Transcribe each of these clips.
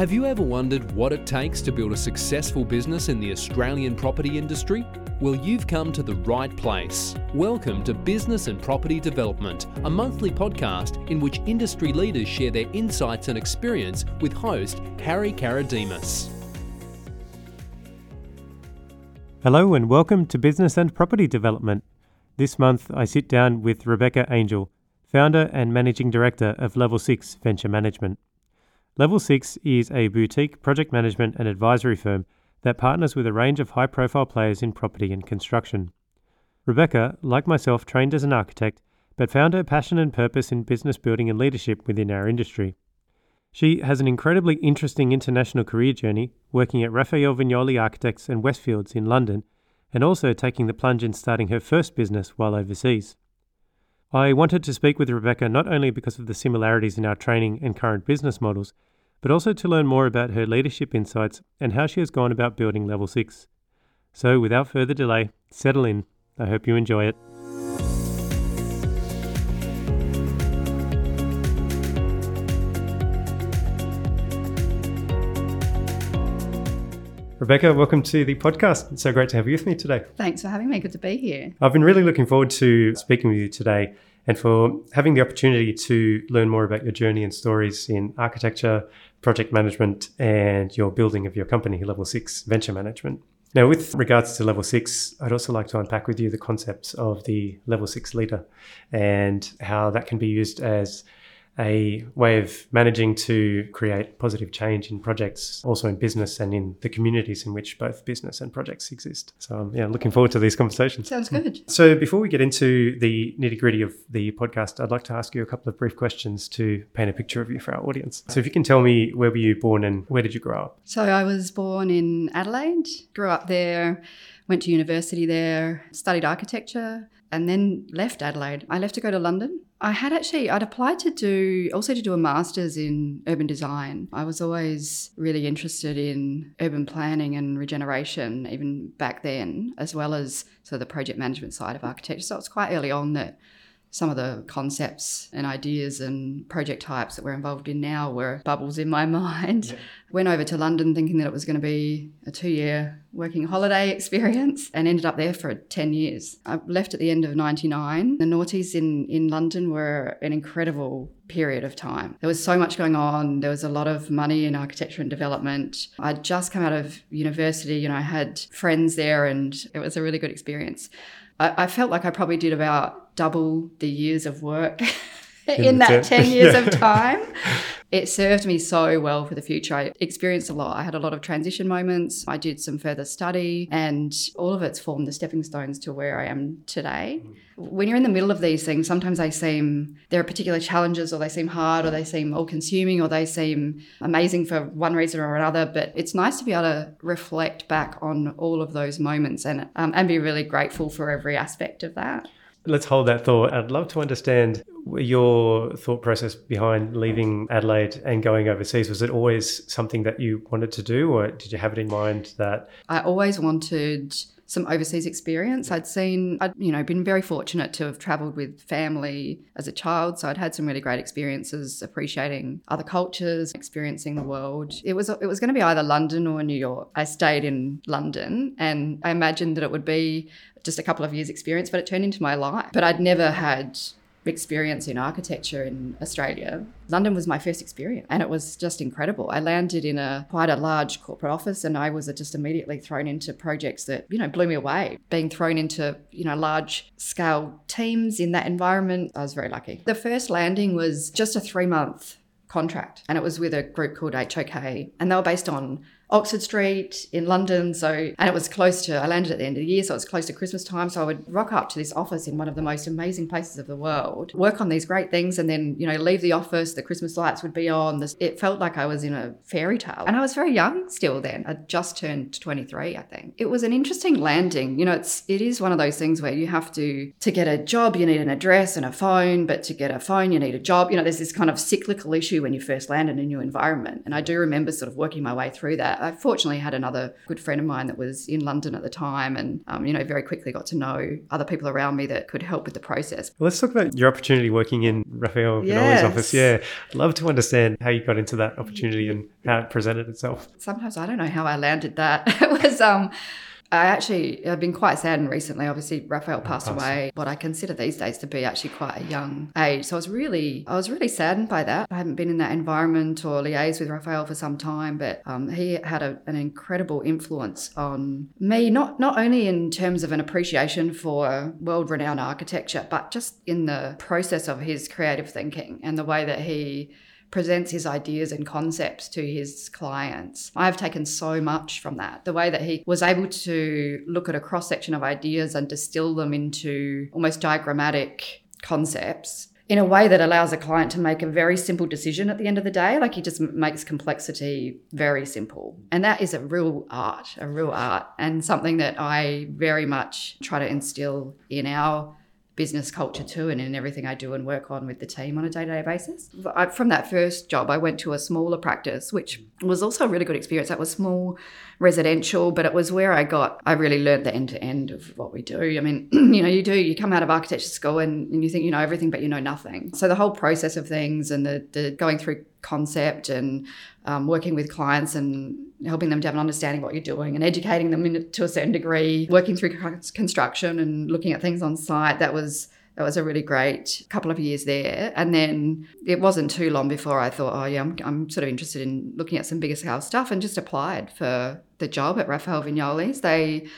Have you ever wondered what it takes to build a successful business in the Australian property industry? Well, you've come to the right place. Welcome to Business and Property Development, a monthly podcast in which industry leaders share their insights and experience with host Harry Karadimas. Hello and welcome to Business and Property Development. This month I sit down with Rebecca Angel, founder and managing director of Level 6 Venture Management. Level 6 is a boutique project management and advisory firm that partners with a range of high profile players in property and construction. Rebecca, like myself, trained as an architect, but found her passion and purpose in business building and leadership within our industry. She has an incredibly interesting international career journey, working at Rafael Viñoly Architects and Westfields in London, and also taking the plunge in starting her first business while overseas. I wanted to speak with Rebecca not only because of the similarities in our training and current business models, but also to learn more about her leadership insights and how she has gone about building Level 6. So, without further delay, settle in. I hope you enjoy it. Rebecca, welcome to the podcast. It's so great to have you with me today. Thanks for having me. Good to be here. I've been really looking forward to speaking with you today and for having the opportunity to learn more about your journey and stories in architecture, project management, and your building of your company, Level 6 Venture Management. Now, with regards to level six, I'd also like to unpack with you the concepts of the level six leader and how that can be used as a way of managing to create positive change in projects, also in business and in the communities in which both business and projects exist. So, um, yeah, looking forward to these conversations. Sounds good. So, before we get into the nitty gritty of the podcast, I'd like to ask you a couple of brief questions to paint a picture of you for our audience. So, if you can tell me where were you born and where did you grow up? So, I was born in Adelaide, grew up there, went to university there, studied architecture and then left Adelaide. I left to go to London. I had actually I'd applied to do also to do a masters in urban design. I was always really interested in urban planning and regeneration even back then as well as of the project management side of architecture. So it's quite early on that some of the concepts and ideas and project types that we're involved in now were bubbles in my mind. Yeah. Went over to London thinking that it was going to be a two year working holiday experience and ended up there for 10 years. I left at the end of 99. The noughties in, in London were an incredible period of time. There was so much going on. There was a lot of money in architecture and development. I'd just come out of university, you know, I had friends there and it was a really good experience. I, I felt like I probably did about double the years of work in, in that 10 years of time. It served me so well for the future. I experienced a lot. I had a lot of transition moments. I did some further study, and all of it's formed the stepping stones to where I am today. Mm. When you're in the middle of these things, sometimes they seem there are particular challenges, or they seem hard, or they seem all consuming, or they seem amazing for one reason or another. But it's nice to be able to reflect back on all of those moments and um, and be really grateful for every aspect of that. Let's hold that thought. I'd love to understand your thought process behind leaving Adelaide and going overseas. Was it always something that you wanted to do, or did you have it in mind that? I always wanted some overseas experience. I'd seen, I'd you know been very fortunate to have travelled with family as a child, so I'd had some really great experiences appreciating other cultures, experiencing the world. It was it was going to be either London or New York. I stayed in London, and I imagined that it would be just a couple of years experience, but it turned into my life. But I'd never had experience in architecture in Australia. London was my first experience and it was just incredible. I landed in a quite a large corporate office and I was just immediately thrown into projects that, you know, blew me away. Being thrown into, you know, large scale teams in that environment, I was very lucky. The first landing was just a 3 month contract and it was with a group called HOK and they were based on Oxford Street in London. So, and it was close to, I landed at the end of the year, so it was close to Christmas time. So I would rock up to this office in one of the most amazing places of the world, work on these great things, and then, you know, leave the office. The Christmas lights would be on. It felt like I was in a fairy tale. And I was very young still then. I just turned 23, I think. It was an interesting landing. You know, it's, it is one of those things where you have to, to get a job, you need an address and a phone, but to get a phone, you need a job. You know, there's this kind of cyclical issue when you first land in a new environment. And I do remember sort of working my way through that I fortunately had another good friend of mine that was in London at the time, and um, you know, very quickly got to know other people around me that could help with the process. Let's talk about your opportunity working in Rafael Viñoly's Yes. office. Yeah, I'd love to understand how you got into that opportunity and how it presented itself. sometimes I don't know how I landed that. it was um I actually have been quite saddened recently. Obviously, Rafael passed away, what I consider these days to be actually quite a young age. So I was really, I was really saddened by that. I hadn't been in that environment or liaised with Rafael for some time, but um, he had a, an incredible influence on me. Not not only in terms of an appreciation for world-renowned architecture, but just in the process of his creative thinking and the way that he presents his ideas and concepts to his clients. I've taken so much from that. The way that he was able to look at a cross section of ideas and distill them into almost diagrammatic concepts in a way that allows a client to make a very simple decision at the end of the day. Like he just makes complexity very simple. And that is a real art, a real art, and something that I very much try to instill in our business culture too and in everything I do and work on with the team on a day-to-day basis. I, from that first job I went to a smaller practice which was also a really good experience. That was small residential but it was where I got I really learned the end to end of what we do. I mean, you know, you do you come out of architecture school and, and you think you know everything but you know nothing. So the whole process of things and the, the going through concept and um, working with clients and helping them to have an understanding of what you're doing and educating them in, to a certain degree, working through construction and looking at things on site. That was that was a really great couple of years there. And then it wasn't too long before I thought, oh yeah, I'm, I'm sort of interested in looking at some bigger scale stuff and just applied for the job at Rafael Viñoly's. They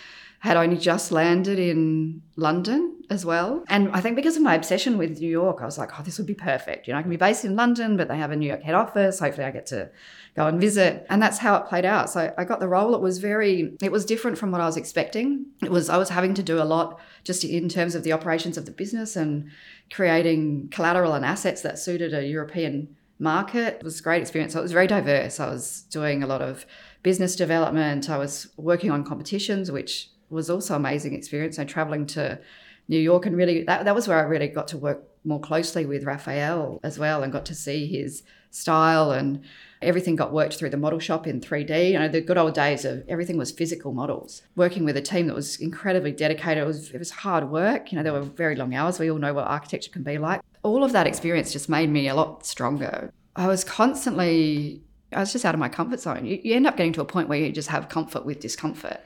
had only just landed in London as well. And I think because of my obsession with New York, I was like, oh, this would be perfect. You know, I can be based in London, but they have a New York head office. Hopefully I get to go and visit. And that's how it played out. So I got the role. It was very, it was different from what I was expecting. It was, I was having to do a lot just in terms of the operations of the business and creating collateral and assets that suited a European market. It was a great experience. So it was very diverse. I was doing a lot of business development. I was working on competitions, which was also amazing experience. So traveling to New York and really that, that was where I really got to work more closely with Rafael as well and got to see his style and everything got worked through the model shop in 3D. You know, the good old days of everything was physical models. Working with a team that was incredibly dedicated. It was it was hard work. You know, there were very long hours. We all know what architecture can be like. All of that experience just made me a lot stronger. I was constantly I was just out of my comfort zone. You, you end up getting to a point where you just have comfort with discomfort.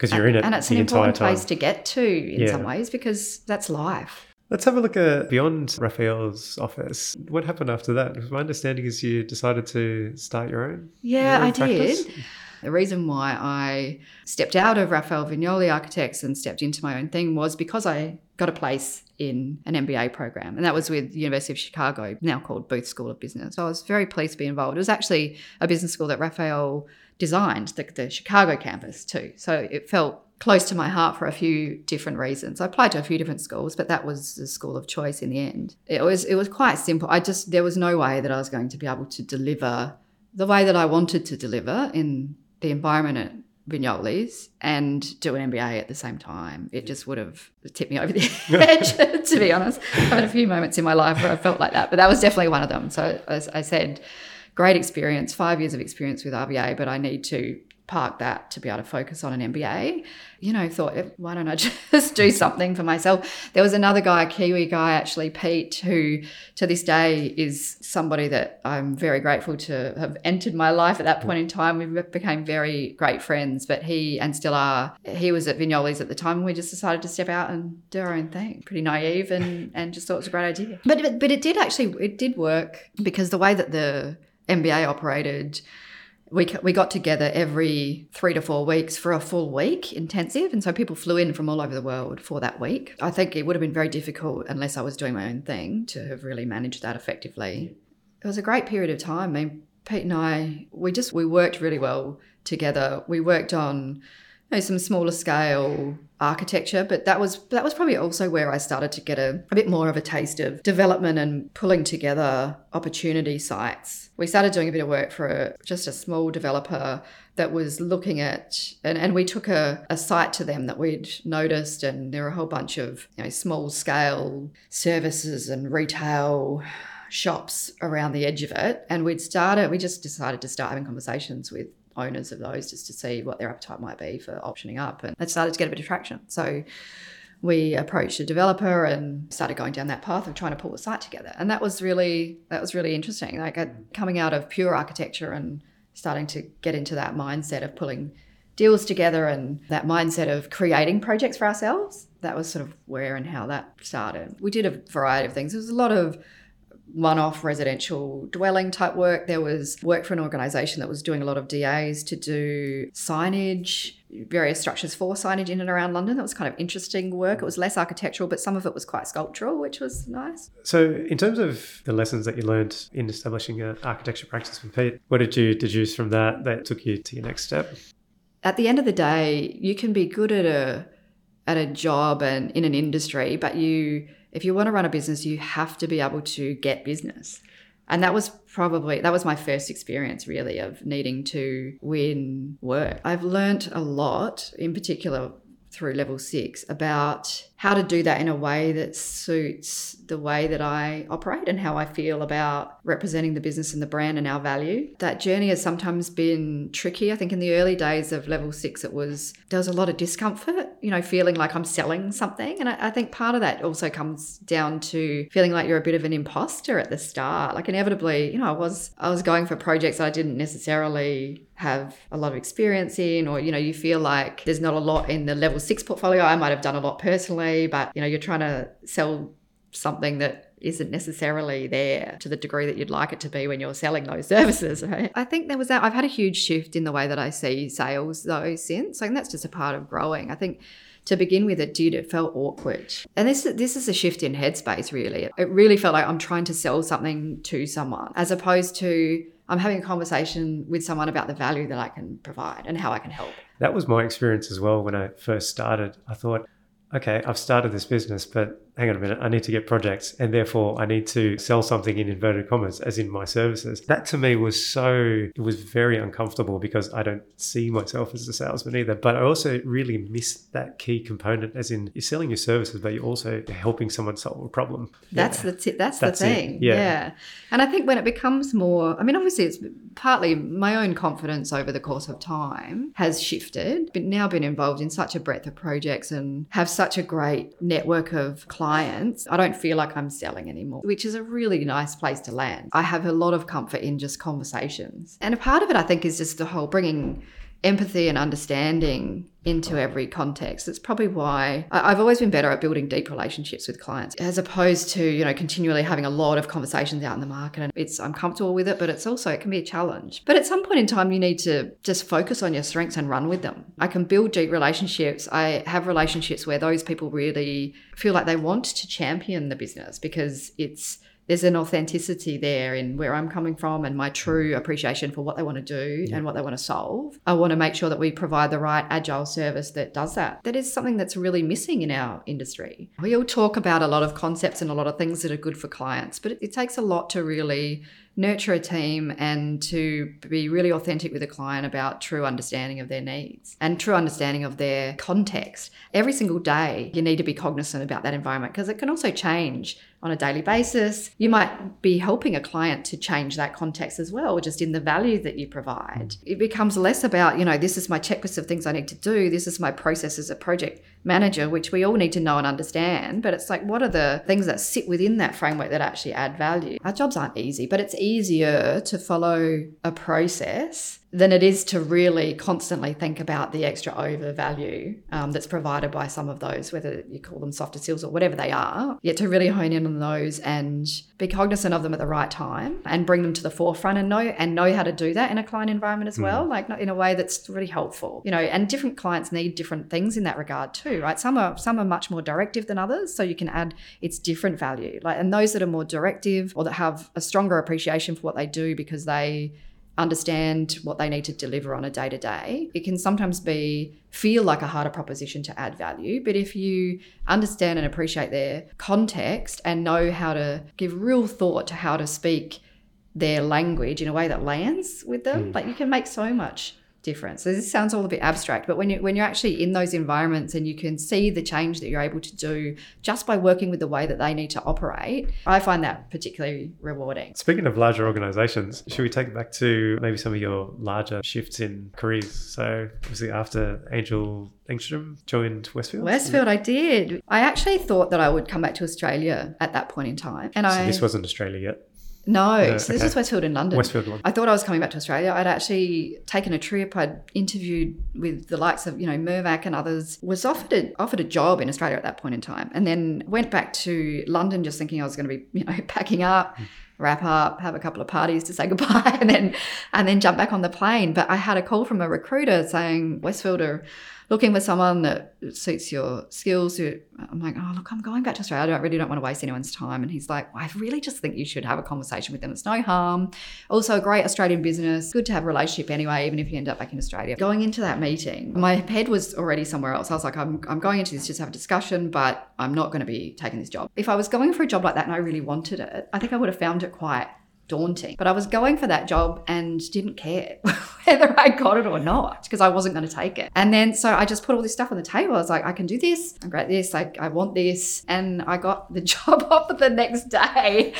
Because you're in it and it's the an entire important time. place to get to in Yeah. some ways because that's life. Let's have a look at beyond Rafael's office. What happened after that? My understanding is you decided to start your own. Yeah, your own I practice? did. The reason why I stepped out of Rafael Viñoly Architects and stepped into my own thing was because I got a place in an MBA program, and that was with the University of Chicago, now called Booth School of Business. So I was very pleased to be involved. It was actually a business school that Rafael designed, the, the Chicago campus too. So it felt close to my heart for a few different reasons. I applied to a few different schools, but that was the school of choice in the end. It was it was quite simple. I just there was no way that I was going to be able to deliver the way that I wanted to deliver in the environment at Viñoly's and do an MBA at the same time. It just would have tipped me over the edge, to be honest. I've had a few moments in my life where I felt like that, but that was definitely one of them. So as I said, great experience, five years of experience with RVA, but I need to park that to be able to focus on an MBA. You know, thought, why don't I just do something for myself? There was another guy, a Kiwi guy, actually, Pete, who to this day is somebody that I'm very grateful to have entered my life at that point in time. We became very great friends, but he and still are. He was at Viñoly's at the time, and we just decided to step out and do our own thing. Pretty naive, and and just thought it was a great idea. But but, but it did actually it did work because the way that the MBA operated we, we got together every three to four weeks for a full week intensive. And so people flew in from all over the world for that week. I think it would have been very difficult unless I was doing my own thing to have really managed that effectively. It was a great period of time. I mean, Pete and I, we just, we worked really well together. We worked on know, some smaller scale architecture, but that was that was probably also where I started to get a, a bit more of a taste of development and pulling together opportunity sites. We started doing a bit of work for a, just a small developer that was looking at and, and we took a, a site to them that we'd noticed and there were a whole bunch of you know small scale services and retail shops around the edge of it and we'd started we just decided to start having conversations with owners of those just to see what their appetite might be for optioning up. And it started to get a bit of traction. So we approached a developer and started going down that path of trying to pull the site together. And that was really that was really interesting. Like uh, coming out of pure architecture and starting to get into that mindset of pulling deals together and that mindset of creating projects for ourselves. That was sort of where and how that started. We did a variety of things. There was a lot of one off residential dwelling type work. There was work for an organisation that was doing a lot of DAs to do signage, various structures for signage in and around London. That was kind of interesting work. It was less architectural, but some of it was quite sculptural, which was nice. So, in terms of the lessons that you learned in establishing an architecture practice with Pete, what did you deduce from that that took you to your next step? At the end of the day, you can be good at a at a job and in an industry, but you if you want to run a business, you have to be able to get business. And that was probably that was my first experience really of needing to win work. I've learnt a lot, in particular through level six, about how to do that in a way that suits the way that I operate and how I feel about representing the business and the brand and our value. That journey has sometimes been tricky. I think in the early days of level six, it was there was a lot of discomfort, you know, feeling like I'm selling something. And I, I think part of that also comes down to feeling like you're a bit of an imposter at the start. Like inevitably, you know, I was I was going for projects I didn't necessarily have a lot of experience in, or you know, you feel like there's not a lot in the level six portfolio. I might have done a lot personally but you know, you're trying to sell something that isn't necessarily there to the degree that you'd like it to be when you're selling those services, right? I think there was that. I've had a huge shift in the way that I see sales though since. I think that's just a part of growing. I think to begin with, it did. It felt awkward, and this this is a shift in headspace. Really, it really felt like I'm trying to sell something to someone, as opposed to I'm having a conversation with someone about the value that I can provide and how I can help. That was my experience as well when I first started. I thought okay, I've started this business, but hang on a minute, I need to get projects and therefore I need to sell something in inverted commas, as in my services. That to me was so, it was very uncomfortable because I don't see myself as a salesman either. But I also really missed that key component, as in you're selling your services, but you're also helping someone solve a problem. That's yeah. the t- that's, that's the thing. Yeah. yeah. And I think when it becomes more, I mean, obviously it's partly my own confidence over the course of time has shifted, but now been involved in such a breadth of projects and have such a great network of clients clients, I don't feel like I'm selling anymore, which is a really nice place to land. I have a lot of comfort in just conversations. And a part of it, I think, is just the whole bringing empathy and understanding into every context. It's probably why I've always been better at building deep relationships with clients as opposed to, you know, continually having a lot of conversations out in the market. And it's, I'm comfortable with it, but it's also, it can be a challenge. But at some point in time, you need to just focus on your strengths and run with them. I can build deep relationships. I have relationships where those people really feel like they want to champion the business because it's, there's an authenticity there in where I'm coming from and my true mm-hmm. appreciation for what they want to do yeah. and what they want to solve. I want to make sure that we provide the right agile service that does that. That is something that's really missing in our industry. We all talk about a lot of concepts and a lot of things that are good for clients, but it, it takes a lot to really nurture a team and to be really authentic with a client about true understanding of their needs and true understanding of their context. Every single day, you need to be cognizant about that environment because it can also change on a daily basis. You might be helping a client to change that context as well, just in the value that you provide. It becomes less about, you know, this is my checklist of things I need to do, this is my process as a project manager, which we all need to know and understand. But it's like, what are the things that sit within that framework that actually add value? Our jobs aren't easy, but it's easier to follow a process than it is to really constantly think about the extra overvalue um, that's provided by some of those, whether you call them softer skills or whatever they are. Yet to really hone in on those and be cognizant of them at the right time and bring them to the forefront and know and know how to do that in a client environment as well, mm. like in a way that's really helpful. You know, and different clients need different things in that regard too, right? Some are some are much more directive than others, so you can add its different value. Like, and those that are more directive or that have a stronger appreciation for what they do because they understand what they need to deliver on a day to day, it can sometimes be feel like a harder proposition to add value. But if you understand and appreciate their context and know how to give real thought to how to speak their language in a way that lands with them, mm. like you can make so much difference. So this sounds all a bit abstract, but when you when you're actually in those environments and you can see the change that you're able to do just by working with the way that they need to operate, I find that particularly rewarding. Speaking of larger organizations, should we take it back to maybe some of your larger shifts in careers? So obviously after Angel Engstrom joined Westfield. Westfield, I did. I actually thought that I would come back to Australia at that point in time, and so I this wasn't Australia yet. No, so this okay. is Westfield in London. Westfield one. I thought I was coming back to Australia. I'd actually taken a trip. I'd interviewed with the likes of you know Mirvac and others. Was offered a, offered a job in Australia at that point in time, and then went back to London just thinking I was going to be you know packing up. Hmm. Wrap up, have a couple of parties to say goodbye, and then and then jump back on the plane. But I had a call from a recruiter saying Westfield are looking for someone that suits your skills. Who- I'm like, oh look, I'm going back to Australia. I don't, really don't want to waste anyone's time. And he's like, well, I really just think you should have a conversation with them. It's no harm. Also, a great Australian business. Good to have a relationship anyway, even if you end up back in Australia. Going into that meeting, my head was already somewhere else. I was like, I'm, I'm going into this just to have a discussion, but I'm not going to be taking this job. If I was going for a job like that and I really wanted it, I think I would have found it quite daunting. But I was going for that job and didn't care whether I got it or not because I wasn't going to take it. And then so I just put all this stuff on the table. I was like, I can do this. I'm great at this. Like I want this. And I got the job offer the next day.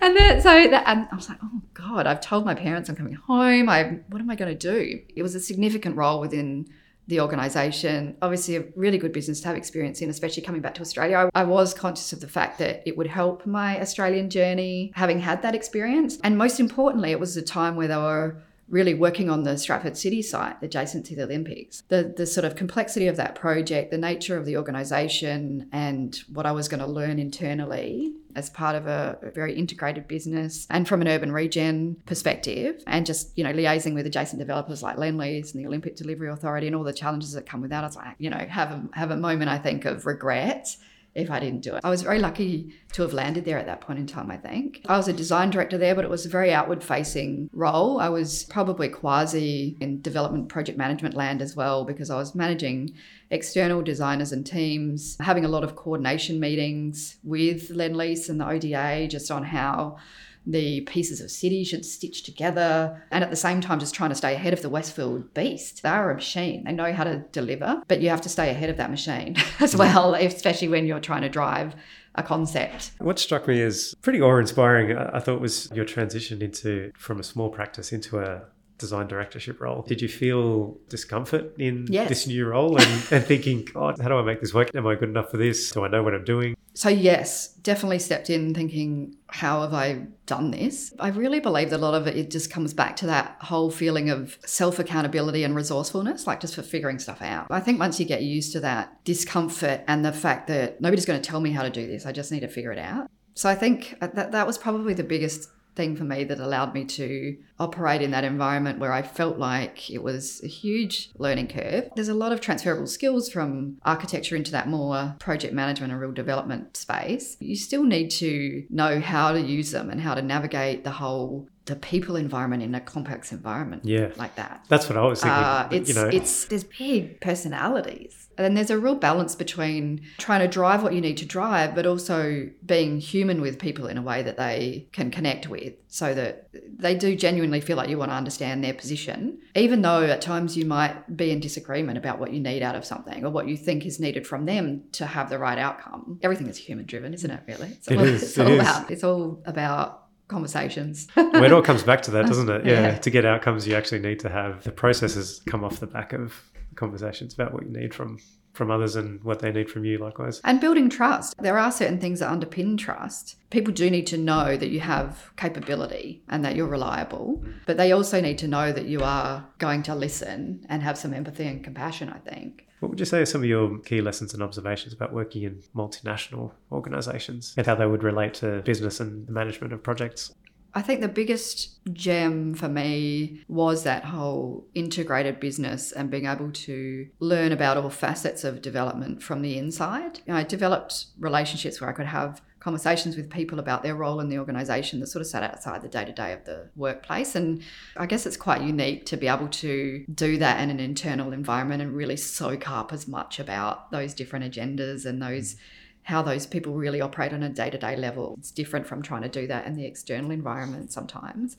And then so that and I was like, oh God, I've told my parents I'm coming home. I what am I going to do? It was a significant role within the organisation. Obviously, a really good business to have experience in, especially coming back to Australia. I, I was conscious of the fact that it would help my Australian journey, having had that experience. And most importantly, it was a time where there were really working on the Stratford City site adjacent to the Olympics. The the sort of complexity of that project, the nature of the organisation, and what I was going to learn internally as part of a, very integrated business and from an urban regen perspective, and just you know liaising with adjacent developers like Lendlease and the Olympic Delivery Authority and all the challenges that come with that. I was like, you know, have a have a moment I think of regret if I didn't do it. I was very lucky to have landed there at that point in time, I think. I was a design director there, but it was a very outward facing role. I was probably quasi in development project management land as well because I was managing external designers and teams, having a lot of coordination meetings with Lendlease and the ODA just on how the pieces of city should stitch together and at the same time just trying to stay ahead of the Westfield beast. They are a machine. They know how to deliver, but you have to stay ahead of that machine as well, especially when you're trying to drive a concept. What struck me as pretty awe-inspiring, I I thought, was your transition into from a small practice into a design directorship role. Did you feel discomfort in Yes. this new role and, and thinking, God, how do I make this work? Am I good enough for this? Do I know what I'm doing? So, yes, definitely stepped in thinking, how have I done this? I really believe that a lot of it, it just comes back to that whole feeling of self accountability and resourcefulness, like just for figuring stuff out. I think once you get used to that discomfort and the fact that nobody's going to tell me how to do this, I just need to figure it out. So, I think uh, that, that was probably the biggest thing for me that allowed me to operate in that environment where I felt like it was a huge learning curve. There's a lot of transferable skills from architecture into that more project management and real development space. You still need to know how to use them and how to navigate the whole the people environment in a complex environment Yeah. like that. That's what I was thinking. Uh, it's you know, it's there's big personalities, and then there's a real balance between trying to drive what you need to drive, but also being human with people in a way that they can connect with, so that they do genuinely feel like you want to understand their position, even though at times you might be in disagreement about what you need out of something or what you think is needed from them to have the right outcome. Everything is human driven, isn't it? Really, it's It all, is, It's it all is. about it's all about conversations. well, it all comes back to that, doesn't it? Yeah. Yeah. To get outcomes, you actually need to have the processes come off the back of conversations about what you need from from others and what they need from you likewise. And building trust. There are certain things that underpin trust. People do need to know that you have capability and that you're reliable, mm. but they also need to know that you are going to listen and have some empathy and compassion, I think. What would you say are some of your key lessons and observations about working in multinational organizations and how they would relate to business and the management of projects? I think the biggest gem for me was that whole integrated business and being able to learn about all facets of development from the inside. You know, I developed relationships where I could have conversations with people about their role in the organization that sort of sat outside the day to day of the workplace. And I guess it's quite unique to be able to do that in an internal environment and really soak up as much about those different agendas and those how those people really operate on a day to day level. It's different from trying to do that in the external environment sometimes.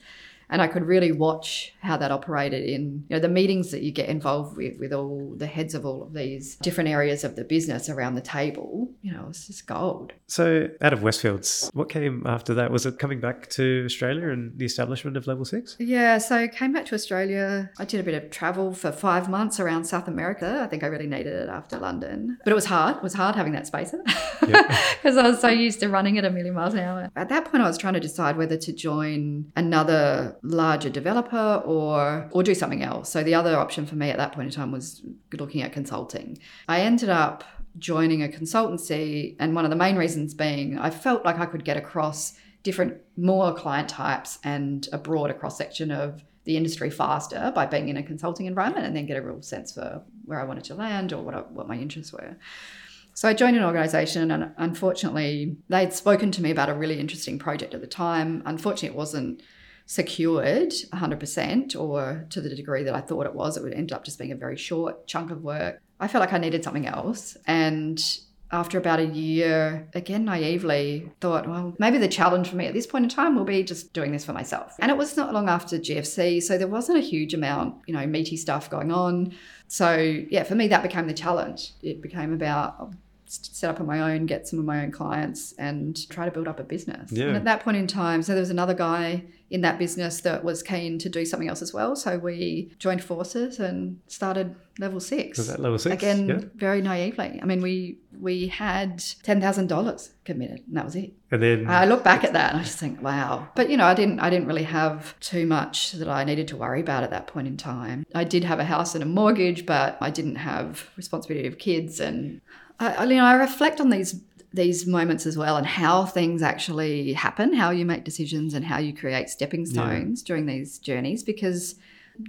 And I could really watch how that operated in you know the meetings that you get involved with with all the heads of all of these different areas of the business around the table. You know, it's just gold. So, out of Westfields, what came after that? Was it coming back to Australia and the establishment of Level Six? Yeah, so I came back to Australia. I did a bit of travel for five months around South America. I think I really needed it after London, but it was hard. It was hard having that space because I was so used to running at a million miles an hour. At that point, I was trying to decide whether to join another larger developer or or do something else. So the other option for me at that point in time was looking at consulting. I ended up joining a consultancy and one of the main reasons being I felt like I could get across different more client types and a broader cross section of the industry faster by being in a consulting environment and then get a real sense for where I wanted to land or what I, what my interests were. So I joined an organization, and unfortunately, they'd spoken to me about a really interesting project at the time. Unfortunately, it wasn't secured 100% or to the degree that I thought it was. It would end up just being a very short chunk of work. I felt like I needed something else. And after about a year, again, naively thought, well, maybe the challenge for me at this point in time will be just doing this for myself. And it was not long after GFC, so there wasn't a huge amount, you know, meaty stuff going on. So, yeah, for me, that became the challenge. It became about set up on my own, get some of my own clients, and try to build up a business. Yeah. And at that point in time, so there was another guy in that business that was keen to do something else as well. So we joined forces and started level six. Was that level six? Again, yeah. very naively. I mean, we we had ten thousand dollars committed, and that was it. And then I look back at that and I just think, wow. But you know, I didn't I didn't really have too much that I needed to worry about at that point in time. I did have a house and a mortgage, but I didn't have responsibility of kids and I, you know, I reflect on these these moments as well and how things actually happen, how you make decisions and how you create stepping stones yeah. during these journeys because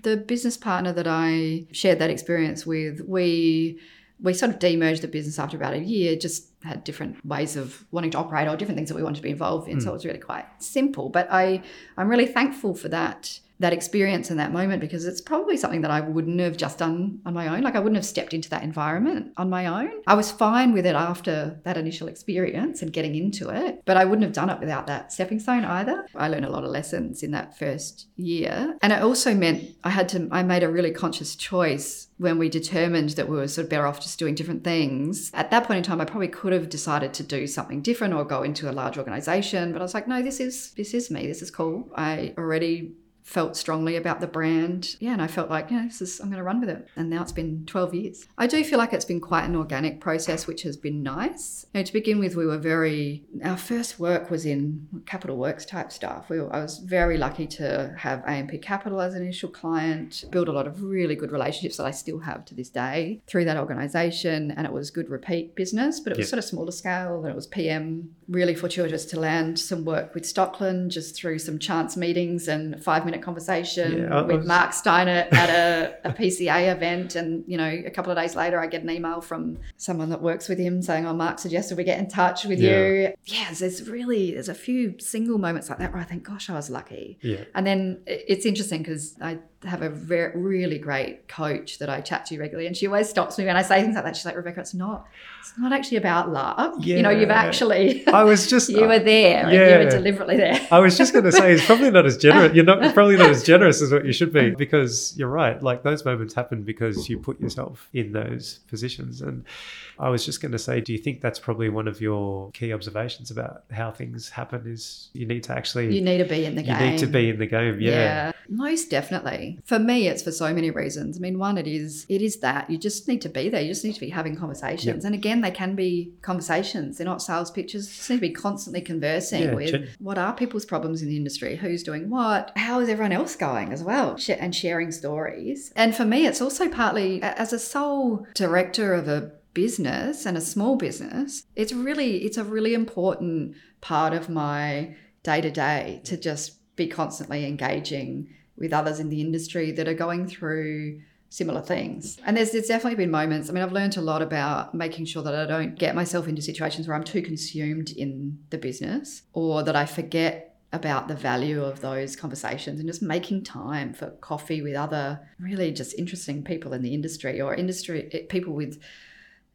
the business partner that I shared that experience with, we we sort of demerged the business after about a year, just had different ways of wanting to operate or different things that we wanted to be involved in. Mm. So it was really quite simple. But I I'm really thankful for that that experience in that moment because it's probably something that I wouldn't have just done on my own. Like I wouldn't have stepped into that environment on my own. I was fine with it after that initial experience and getting into it, but I wouldn't have done it without that stepping stone either. I learned a lot of lessons in that first year. And it also meant I had to, I made a really conscious choice when we determined that we were sort of better off just doing different things. At that point in time, I probably could have decided to do something different or go into a large organization, but I was like, no, this is, this is me. This is cool. I already felt strongly about the brand. Yeah, and I felt like, yeah, this is I'm going to run with it. And now it's been 12 years. I do feel like it's been quite an organic process, which has been nice. You know, to begin with, we were very our first work was in capital works type stuff. We were, I was very lucky to have AMP Capital as an initial client, build a lot of really good relationships that I still have to this day through that organization, and it was good repeat business, but it was yep. sort of smaller scale and it was PM. Really fortuitous to land some work with Stockland just through some chance meetings and five minutes minute conversation yeah, with was... Mark Steinert at a, a, PCA event. And, you know, a couple of days later, I get an email from someone that works with him saying, Oh, Mark suggested we get in touch with yeah. you. Yeah, there's really, there's a few single moments like that where I think, gosh, I was lucky. Yeah. And then it's interesting because I have a very, really great coach that I chat to regularly, and she always stops me when I say things like that. She's like, Rebecca, it's not, it's not actually about luck. Yeah. You know, you've actually, I was just, you were there, yeah. you were deliberately there. I was just going to say, it's probably not as generous. You're not probably not as generous as what you should be, because you're right. Like those moments happen because you put yourself in those positions, and I was just going to say, do you think that's probably one of your key observations about how things happen? Is you need to actually, you need to be in the game. You need to be in the game. Yeah. yeah. Most definitely. For me, it's for so many reasons. I mean, one, it is it is that you just need to be there. You just need to be having conversations. Yep. And again, they can be conversations. They're not sales pitches. You just need to be constantly conversing yeah, with what are people's problems in the industry, who's doing what, how is everyone else going as well, and sharing stories. And for me, it's also partly as a sole director of a business and a small business, it's really it's a really important part of my day to day to just be constantly engaging with others in the industry that are going through similar things. And there's, there's definitely been moments. I mean, I've learned a lot about making sure that I don't get myself into situations where I'm too consumed in the business or that I forget about the value of those conversations and just making time for coffee with other really just interesting people in the industry or industry eh, people with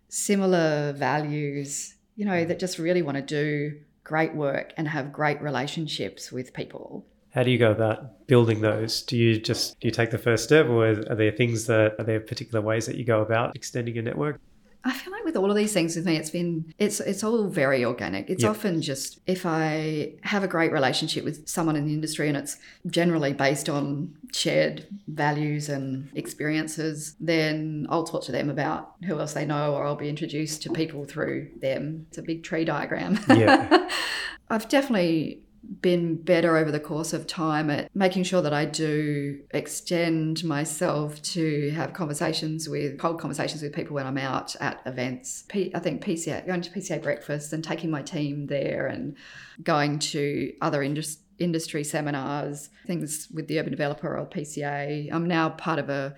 similar values, you know, that just really want to do great work and have great relationships with people How do you go about building those? Do you just do you take the first step, or are there things that are there particular ways that you go about extending your network? I feel like with all of these things with me, it's been it's it's all very organic. It's Yep. often just if I have a great relationship with someone in the industry and it's generally based on shared values and experiences, then I'll talk to them about who else they know or I'll be introduced to people through them. It's a big tree diagram. Yeah. I've definitely been better over the course of time at making sure that I do extend myself to have conversations with cold conversations with people when I'm out at events. P, I think PCA going to PCA breakfast and taking my team there and going to other indus- industry seminars, things with the urban developer or PCA. I'm now part of a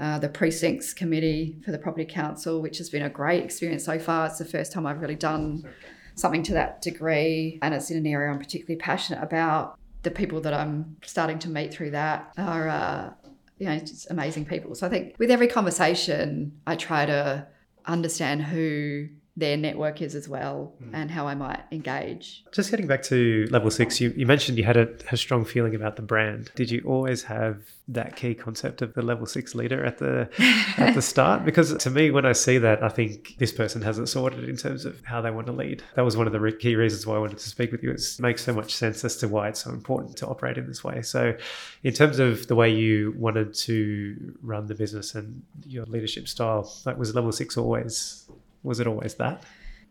uh, the precincts committee for the property council, which has been a great experience so far. It's the first time I've really done something to that degree, and it's in an area I'm particularly passionate about. The people that I'm starting to meet through that are, uh, you know, just amazing people. So I think with every conversation, I try to understand who their network is as well hmm. and how I might engage. Just getting back to level six, you, you mentioned you had a, a strong feeling about the brand. Did you always have that key concept of the level six leader at the at the start? Because to me, when I see that, I think this person has it sorted in terms of how they want to lead. That was one of the re- key reasons why I wanted to speak with you. It makes so much sense as to why it's so important to operate in this way. So, in terms of the way you wanted to run the business and your leadership style, like was level six always was it always that?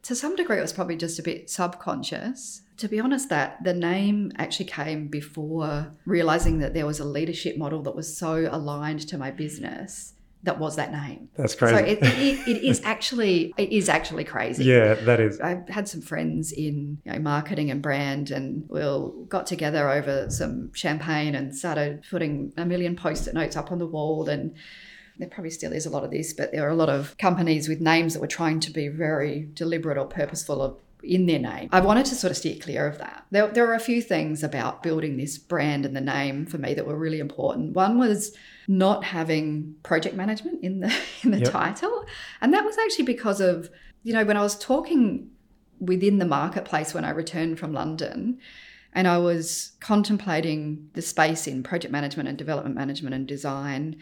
To some degree, it was probably just a bit subconscious. To be honest, that the name actually came before realizing that there was a leadership model that was so aligned to my business that was that name. That's So crazy. it, it, it is actually it is actually crazy. yeah, that is. I had some friends in you know, marketing and brand, and we all got together over some champagne and started putting a million post-it notes up on the wall. And there probably still is a lot of this, but there are a lot of companies with names that were trying to be very deliberate or purposeful of in their name. I wanted to sort of steer clear of that. There, there were a few things about building this brand and the name for me that were really important. One was not having project management in the in the Yep. title, and that was actually because of you know when I was talking within the marketplace when I returned from London. And I was contemplating the space in project management and development management and design.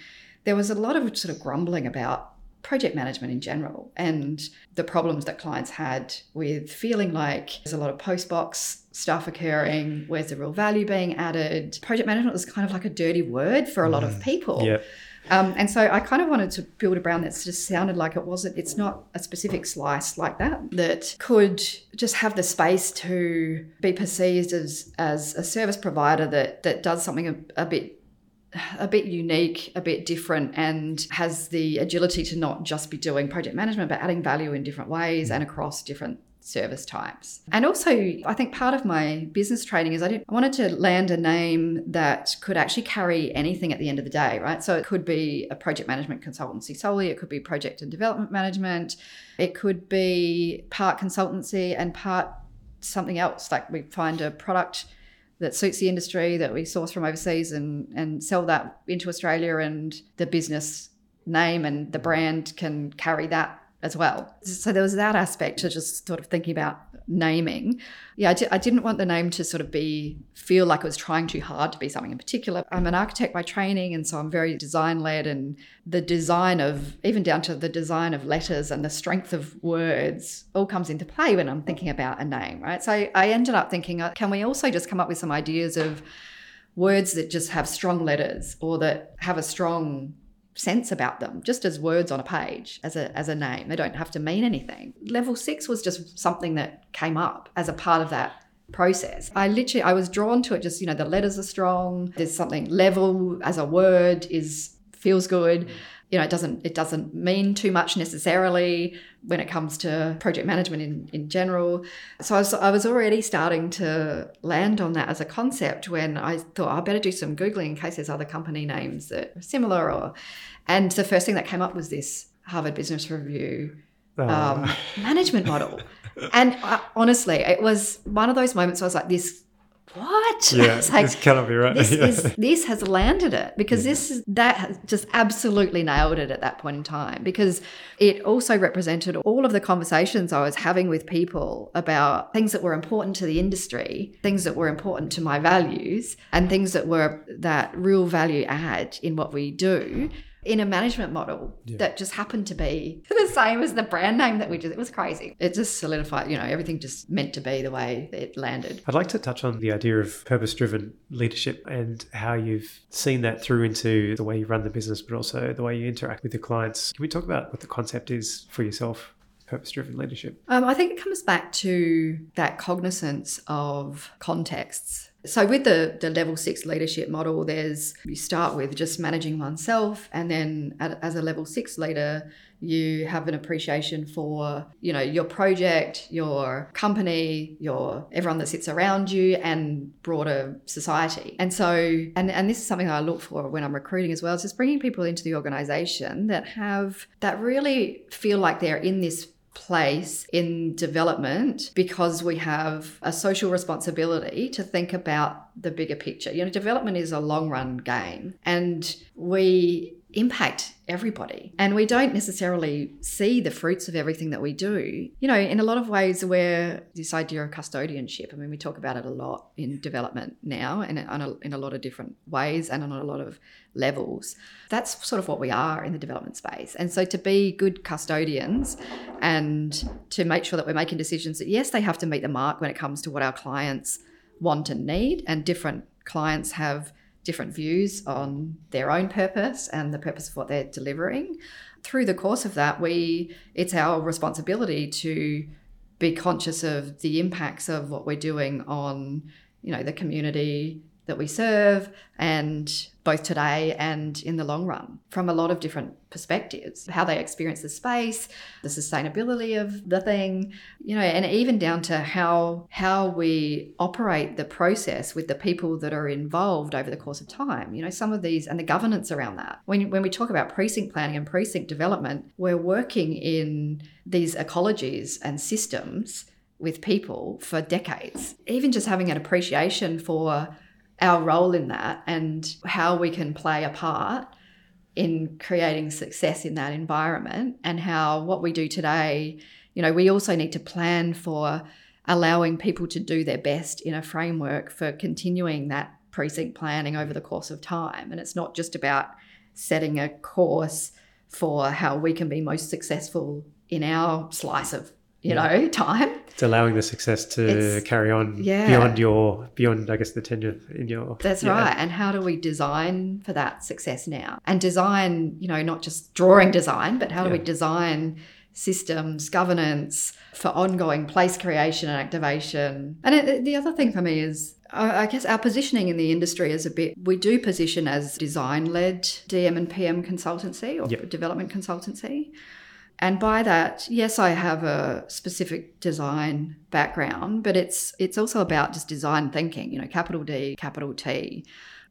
There was a lot of sort of grumbling about project management in general and the problems that clients had with feeling like there's a lot of post box stuff occurring. Where's the real value being added? Project management was kind of like a dirty word for a lot of people. Yeah. Um, and so I kind of wanted to build a brand that just sounded like it wasn't, it's not a specific slice like that, that could just have the space to be perceived as, as a service provider that, that does something a, a bit a bit unique, a bit different, and has the agility to not just be doing project management, but adding value in different ways and across different service types. And also, I think part of my business training is I, did, I wanted to land a name that could actually carry anything at the end of the day, right? So it could be a project management consultancy solely, it could be project and development management, it could be part consultancy and part something else. Like we find a product that suits the industry that we source from overseas and and sell that into Australia and the business name and the brand can carry that as well. So there was that aspect to just sort of thinking about naming. Yeah, I, di- I didn't want the name to sort of be feel like it was trying too hard to be something in particular. I'm an architect by training, and so I'm very design led, and the design of even down to the design of letters and the strength of words all comes into play when I'm thinking about a name, right? So I ended up thinking, uh, can we also just come up with some ideas of words that just have strong letters or that have a strong sense about them just as words on a page as a as a name. They don't have to mean anything. Level 6 was just something that came up as a part of that process. I literally i was drawn to it just you know the letters are strong there's something level as a word is feels good. Mm. You know it doesn't it doesn't mean too much necessarily when it comes to project management in, in general so I was, I was already starting to land on that as a concept when i thought i better do some googling in case there's other company names that are similar or and the first thing that came up was this harvard business review um, Oh. management model and uh, honestly it was one of those moments i was like this what? Yeah, It's like, this cannot be right. this Yeah. is this has landed it because this is that has just absolutely nailed it at that point in time because it also represented all of the conversations I was having with people about things that were important to the industry, things that were important to my values, and things that were that real value add in what we do in a management model that just happened to be the same as the brand name that we just it was crazy. It just solidified you know everything just meant to be the way it landed. I'd like to touch on the idea of purpose driven leadership and how you've seen that through into the way you run the business, but also the way you interact with your clients. Can we talk about what the concept is for yourself, purpose driven leadership? Um, I think it comes back to that cognizance of contexts. So, with the, the level six leadership model, there's you start with just managing oneself, and then at, as a level six leader, you have an appreciation for you know your project, your company, your everyone that sits around you, and broader society. And so, and and this is something I look for when I'm recruiting as well. Is just bringing people into the organisation that have that really feel like they're in this place in development because we have a social responsibility to think about the bigger picture. You know, development is a long run game and we impact everybody and we don't necessarily see the fruits of everything that we do. You know, in a lot of ways, we're this idea of custodianship. I mean, we talk about it a lot in development now and in a, in a lot of different ways and on a lot of levels. That's sort of what we are in the development space. And so to be good custodians and to make sure that we're making decisions that, yes, they have to meet the mark when it comes to what our clients want and need, and different clients have different views on their own purpose and the purpose of what they're delivering. Through the course of that, we it's our responsibility to be conscious of the impacts of what we're doing on, you know, the community that we serve and both today and in the long run from a lot of different perspectives how they experience the space the sustainability of the thing you know and even down to how how we operate the process with the people that are involved over the course of time. You know some of these and the governance around that. When when we talk about precinct planning and precinct development we're working in these ecologies and systems with people for decades. Even just having an appreciation for our role in that and how we can play a part in creating success in that environment and how what we do today you know we also need to plan for allowing people to do their best in a framework for continuing that precinct planning over the course of time. And it's not just about setting a course for how we can be most successful in our slice of you Yeah. know time It's allowing the success to It's- carry on yeah. beyond your beyond I guess the tenure in your That's yeah. right. And how do we design for that success now? And design, you know, not just drawing design, but how do we design systems, governance for ongoing place creation and activation? And it, the other thing for me is, I I guess our positioning in the industry is a bit, we do position as design led DM and PM consultancy or Yep. development consultancy. And by that, yes, I have a specific design background, but it's it's also about just design thinking, you know, capital D, capital T.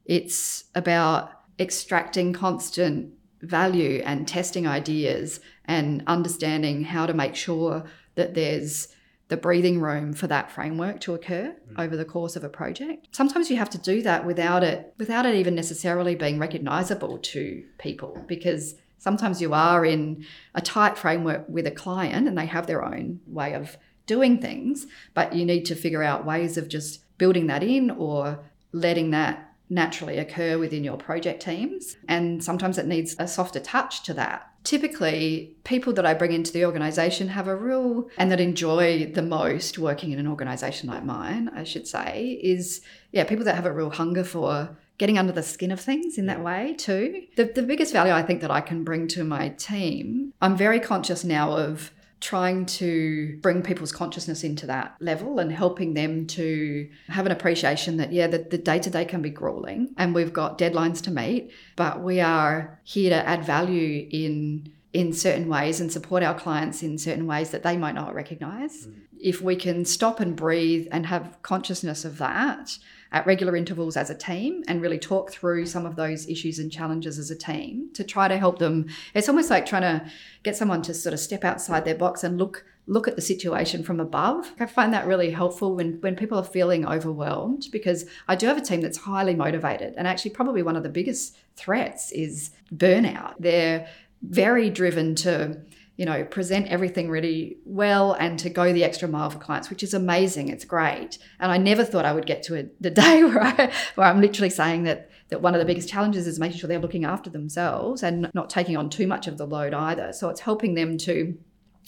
It's about extracting constant value and testing ideas and understanding how to make sure that there's the breathing room for that framework to occur mm. over the course of a project. Sometimes you have to do that without it without it even necessarily being recognizable to people because sometimes you are in a tight framework with a client and they have their own way of doing things, but you need to figure out ways of just building that in or letting that naturally occur within your project teams. And sometimes it needs a softer touch to that. Typically, people that I bring into the organization have a real and that enjoy the most working in an organization like mine, I should say, is yeah, people that have a real hunger for getting under the skin of things in that way too. The, the biggest value I think that I can bring to my team, I'm very conscious now of trying to bring people's consciousness into that level and helping them to have an appreciation that yeah the, the day-to-day can be grueling and we've got deadlines to meet but we are here to add value in in certain ways and support our clients in certain ways that they might not recognize. Mm. If we can stop and breathe and have consciousness of that at regular intervals as a team and really talk through some of those issues and challenges as a team to try to help them. It's almost like trying to get someone to sort of step outside their box and look look at the situation from above. I find that really helpful when, when people are feeling overwhelmed because I do have a team that's highly motivated. And actually, probably one of the biggest threats is burnout. They're very driven to you know, present everything really well and to go the extra mile for clients, which is amazing. It's great. And I never thought I would get to a, the day where, I, where I'm literally saying that, that one of the biggest challenges is making sure they're looking after themselves and not taking on too much of the load either. So it's helping them to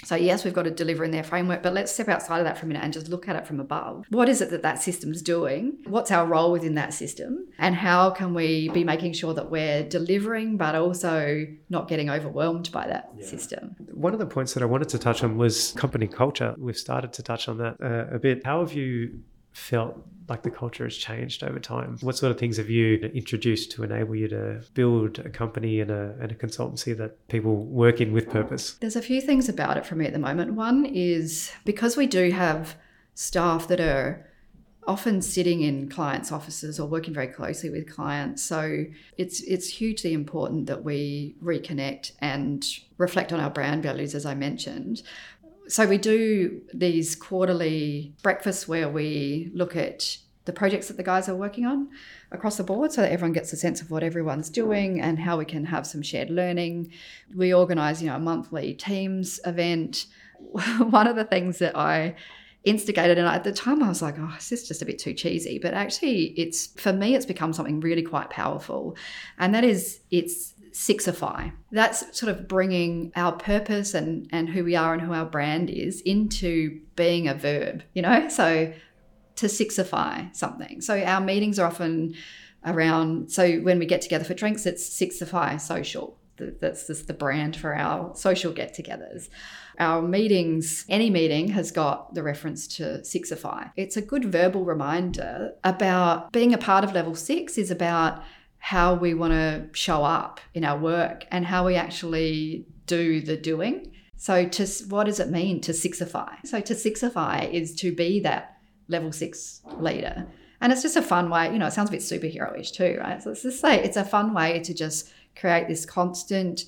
so, yes, we've got to deliver in their framework, but let's step outside of that for a minute and just look at it from above. What is it that that system's doing? What's our role within that system? And how can we be making sure that we're delivering, but also not getting overwhelmed by that yeah. system? One of the points that I wanted to touch on was company culture. We've started to touch on that uh, a bit. How have you felt like the culture has changed over time? What sort of things have you introduced to enable you to build a company and a, and a consultancy that people work in with purpose? There's a few things about it for me at the moment. One is because we do have staff that are often sitting in clients' offices or working very closely with clients. So it's it's hugely important that we reconnect and reflect on our brand values, as I mentioned so we do these quarterly breakfasts where we look at the projects that the guys are working on across the board so that everyone gets a sense of what everyone's doing and how we can have some shared learning. We organize, you know, a monthly teams event. One of the things that I instigated and at the time I was like, oh, this is just a bit too cheesy? But actually it's for me it's become something really quite powerful. And that is it's sixify. That's sort of bringing our purpose and, and who we are and who our brand is into being a verb, you know? So to sixify something. So our meetings are often around, so when we get together for drinks, it's sixify social. That's just the brand for our social get togethers. Our meetings, any meeting has got the reference to Sixify. It's a good verbal reminder about being a part of level six is about how we want to show up in our work and how we actually do the doing. So, to what does it mean to sixify? So, to sixify is to be that level six leader. And it's just a fun way, you know, it sounds a bit superhero-ish too, right? So let's just say it's a fun way to just create this constant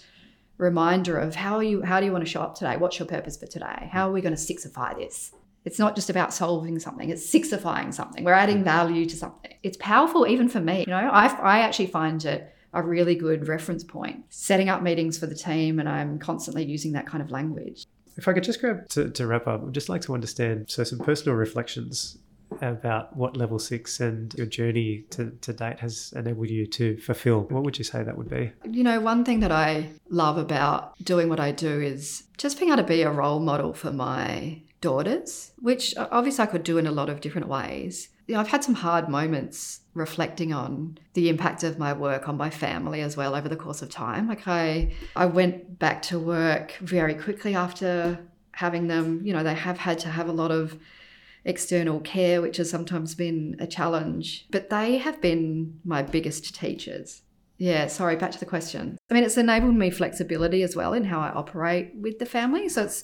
reminder of how you how do you want to show up today? What's your purpose for today? How are we going to sixify this? It's not just about solving something, it's sixifying something. We're adding mm. value to something. It's powerful even for me. You know, I, I actually find it a really good reference point. Setting up meetings for the team, and I'm constantly using that kind of language. If I could just grab to, to wrap up, I'd just like to understand so some personal reflections about what level six and your journey to, to date has enabled you to fulfill. What would you say that would be? You know, one thing that I love about doing what I do is just being able to be a role model for my daughters, which obviously I could do in a lot of different ways. You know, I've had some hard moments reflecting on the impact of my work on my family as well over the course of time. Like I I went back to work very quickly after having them, you know, they have had to have a lot of external care, which has sometimes been a challenge. But they have been my biggest teachers. Yeah, sorry, back to the question. I mean, it's enabled me flexibility as well in how I operate with the family. So it's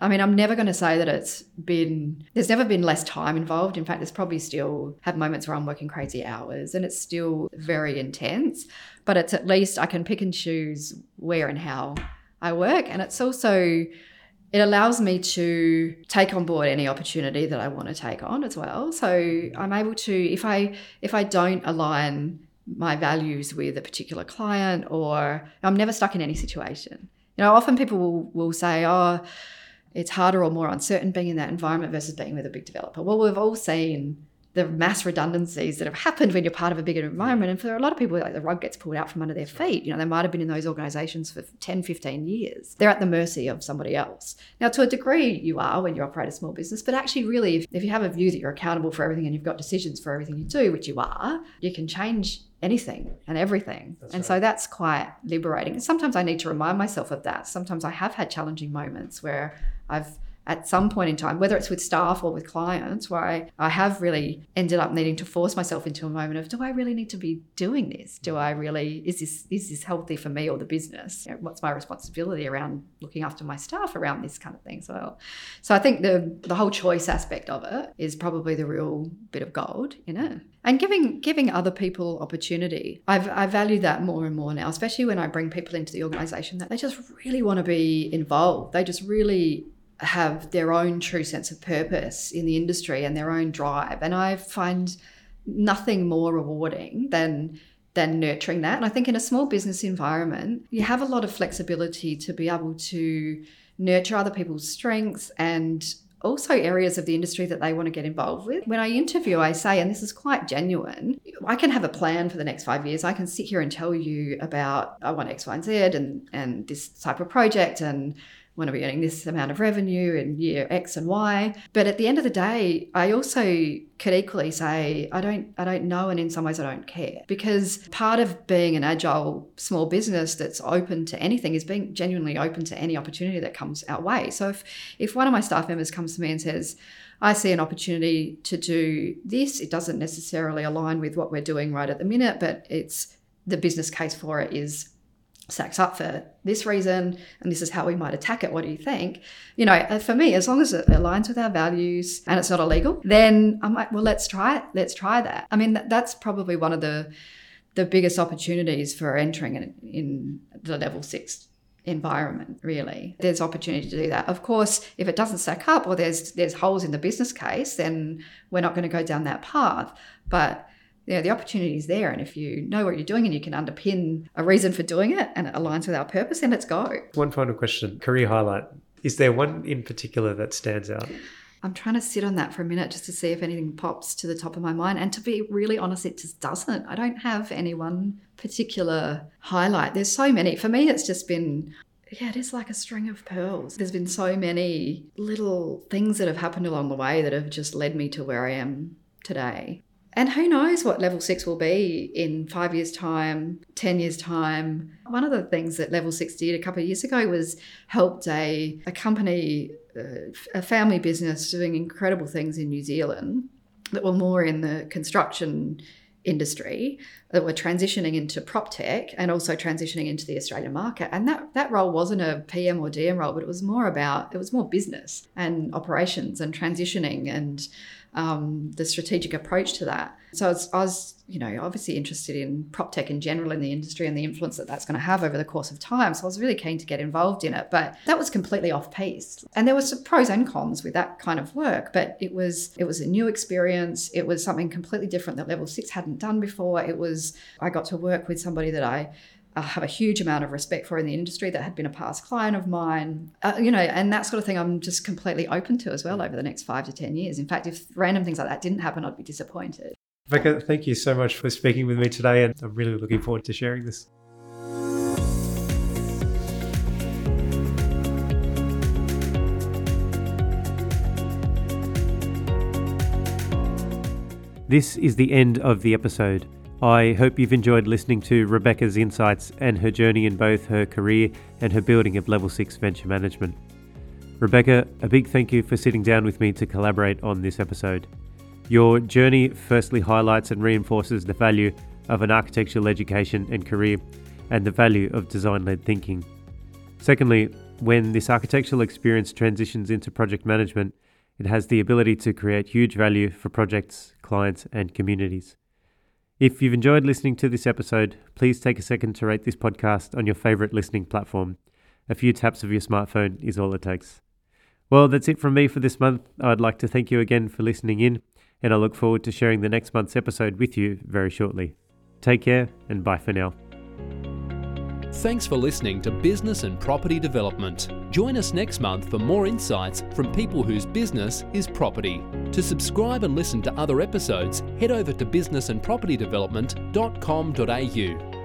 I mean, I'm never going to say that it's been, there's never been less time involved. In fact, there's probably still have moments where I'm working crazy hours and it's still very intense, but it's at least I can pick and choose where and how I work. And it's also, it allows me to take on board any opportunity that I want to take on as well. So I'm able to, if I, if I don't align my values with a particular client or I'm never stuck in any situation. You know, often people will, will say, oh, it's harder or more uncertain being in that environment versus being with a big developer. Well, we've all seen the mass redundancies that have happened when you're part of a bigger environment. And for a lot of people, like the rug gets pulled out from under their feet. You know, they might have been in those organizations for 10, 15 years. They're at the mercy of somebody else. Now, to a degree, you are when you operate a small business, but actually, really, if, if you have a view that you're accountable for everything and you've got decisions for everything you do, which you are, you can change anything and everything. That's and right. so that's quite liberating. And sometimes I need to remind myself of that. Sometimes I have had challenging moments where I've at some point in time, whether it's with staff or with clients, where I, I have really ended up needing to force myself into a moment of, do I really need to be doing this? Do I really, is this, is this healthy for me or the business? You know, what's my responsibility around looking after my staff around this kind of thing? So, so I think the, the whole choice aspect of it is probably the real bit of gold in it. And giving giving other people opportunity. I've, I value that more and more now, especially when I bring people into the organization that they just really want to be involved. They just really have their own true sense of purpose in the industry and their own drive. And I find nothing more rewarding than than nurturing that. And I think in a small business environment, you have a lot of flexibility to be able to nurture other people's strengths and also areas of the industry that they want to get involved with. When I interview, I say, and this is quite genuine, I can have a plan for the next five years. I can sit here and tell you about I want X, Y, and Z and, and this type of project and want to be earning this amount of revenue in year X and Y. But at the end of the day, I also could equally say I don't I don't know and in some ways I don't care. Because part of being an agile small business that's open to anything is being genuinely open to any opportunity that comes our way. So if if one of my staff members comes to me and says, I see an opportunity to do this. It doesn't necessarily align with what we're doing right at the minute, but it's the business case for it is stacks up for this reason and this is how we might attack it what do you think? You know uh, for me as long as it aligns with our values and it's not illegal then i'm like well let's try it let's try that. I mean that's probably one of the the biggest opportunities for entering in, in the level six environment really. There's opportunity to do that. Of course if it doesn't stack up or there's there's holes in the business case then we're not going to go down that path. But you know, the opportunity is there. And if you know what you're doing and you can underpin a reason for doing it and it aligns with our purpose, then let's go. One final question career highlight. Is there one in particular that stands out? I'm trying to sit on that for a minute just to see if anything pops to the top of my mind. And to be really honest, it just doesn't. I don't have any one particular highlight. There's so many. For me, it's just been yeah, it is like a string of pearls. There's been so many little things that have happened along the way that have just led me to where I am today. And who knows what level six will be in five years' time, 10 years' time. One of the things that level six did a couple of years ago was helped a, a company, uh, a family business doing incredible things in New Zealand that were more in the construction industry that were transitioning into prop tech and also transitioning into the Australian market. And that that role wasn't a PM or DM role, but it was more about it was more business and operations and transitioning and um, the strategic approach to that. So was, I was, you know, obviously interested in prop tech in general in the industry and the influence that that's going to have over the course of time. So I was really keen to get involved in it, but that was completely off piece. And there was pros and cons with that kind of work, but it was it was a new experience. It was something completely different that Level Six hadn't done before. It was I got to work with somebody that I I have a huge amount of respect for in the industry that had been a past client of mine, uh, you know, and that sort of thing I'm just completely open to as well over the next five to 10 years. In fact, if random things like that didn't happen, I'd be disappointed. Rebecca, thank you so much for speaking with me today, and I'm really looking forward to sharing this. This is the end of the episode. I hope you've enjoyed listening to Rebecca's insights and her journey in both her career and her building of Level 6 venture management. Rebecca, a big thank you for sitting down with me to collaborate on this episode. Your journey firstly highlights and reinforces the value of an architectural education and career and the value of design led thinking. Secondly, when this architectural experience transitions into project management, it has the ability to create huge value for projects, clients, and communities. If you've enjoyed listening to this episode, please take a second to rate this podcast on your favorite listening platform. A few taps of your smartphone is all it takes. Well, that's it from me for this month. I'd like to thank you again for listening in, and I look forward to sharing the next month's episode with you very shortly. Take care, and bye for now. Thanks for listening to Business and Property Development. Join us next month for more insights from people whose business is property. To subscribe and listen to other episodes, head over to businessandpropertydevelopment.com.au.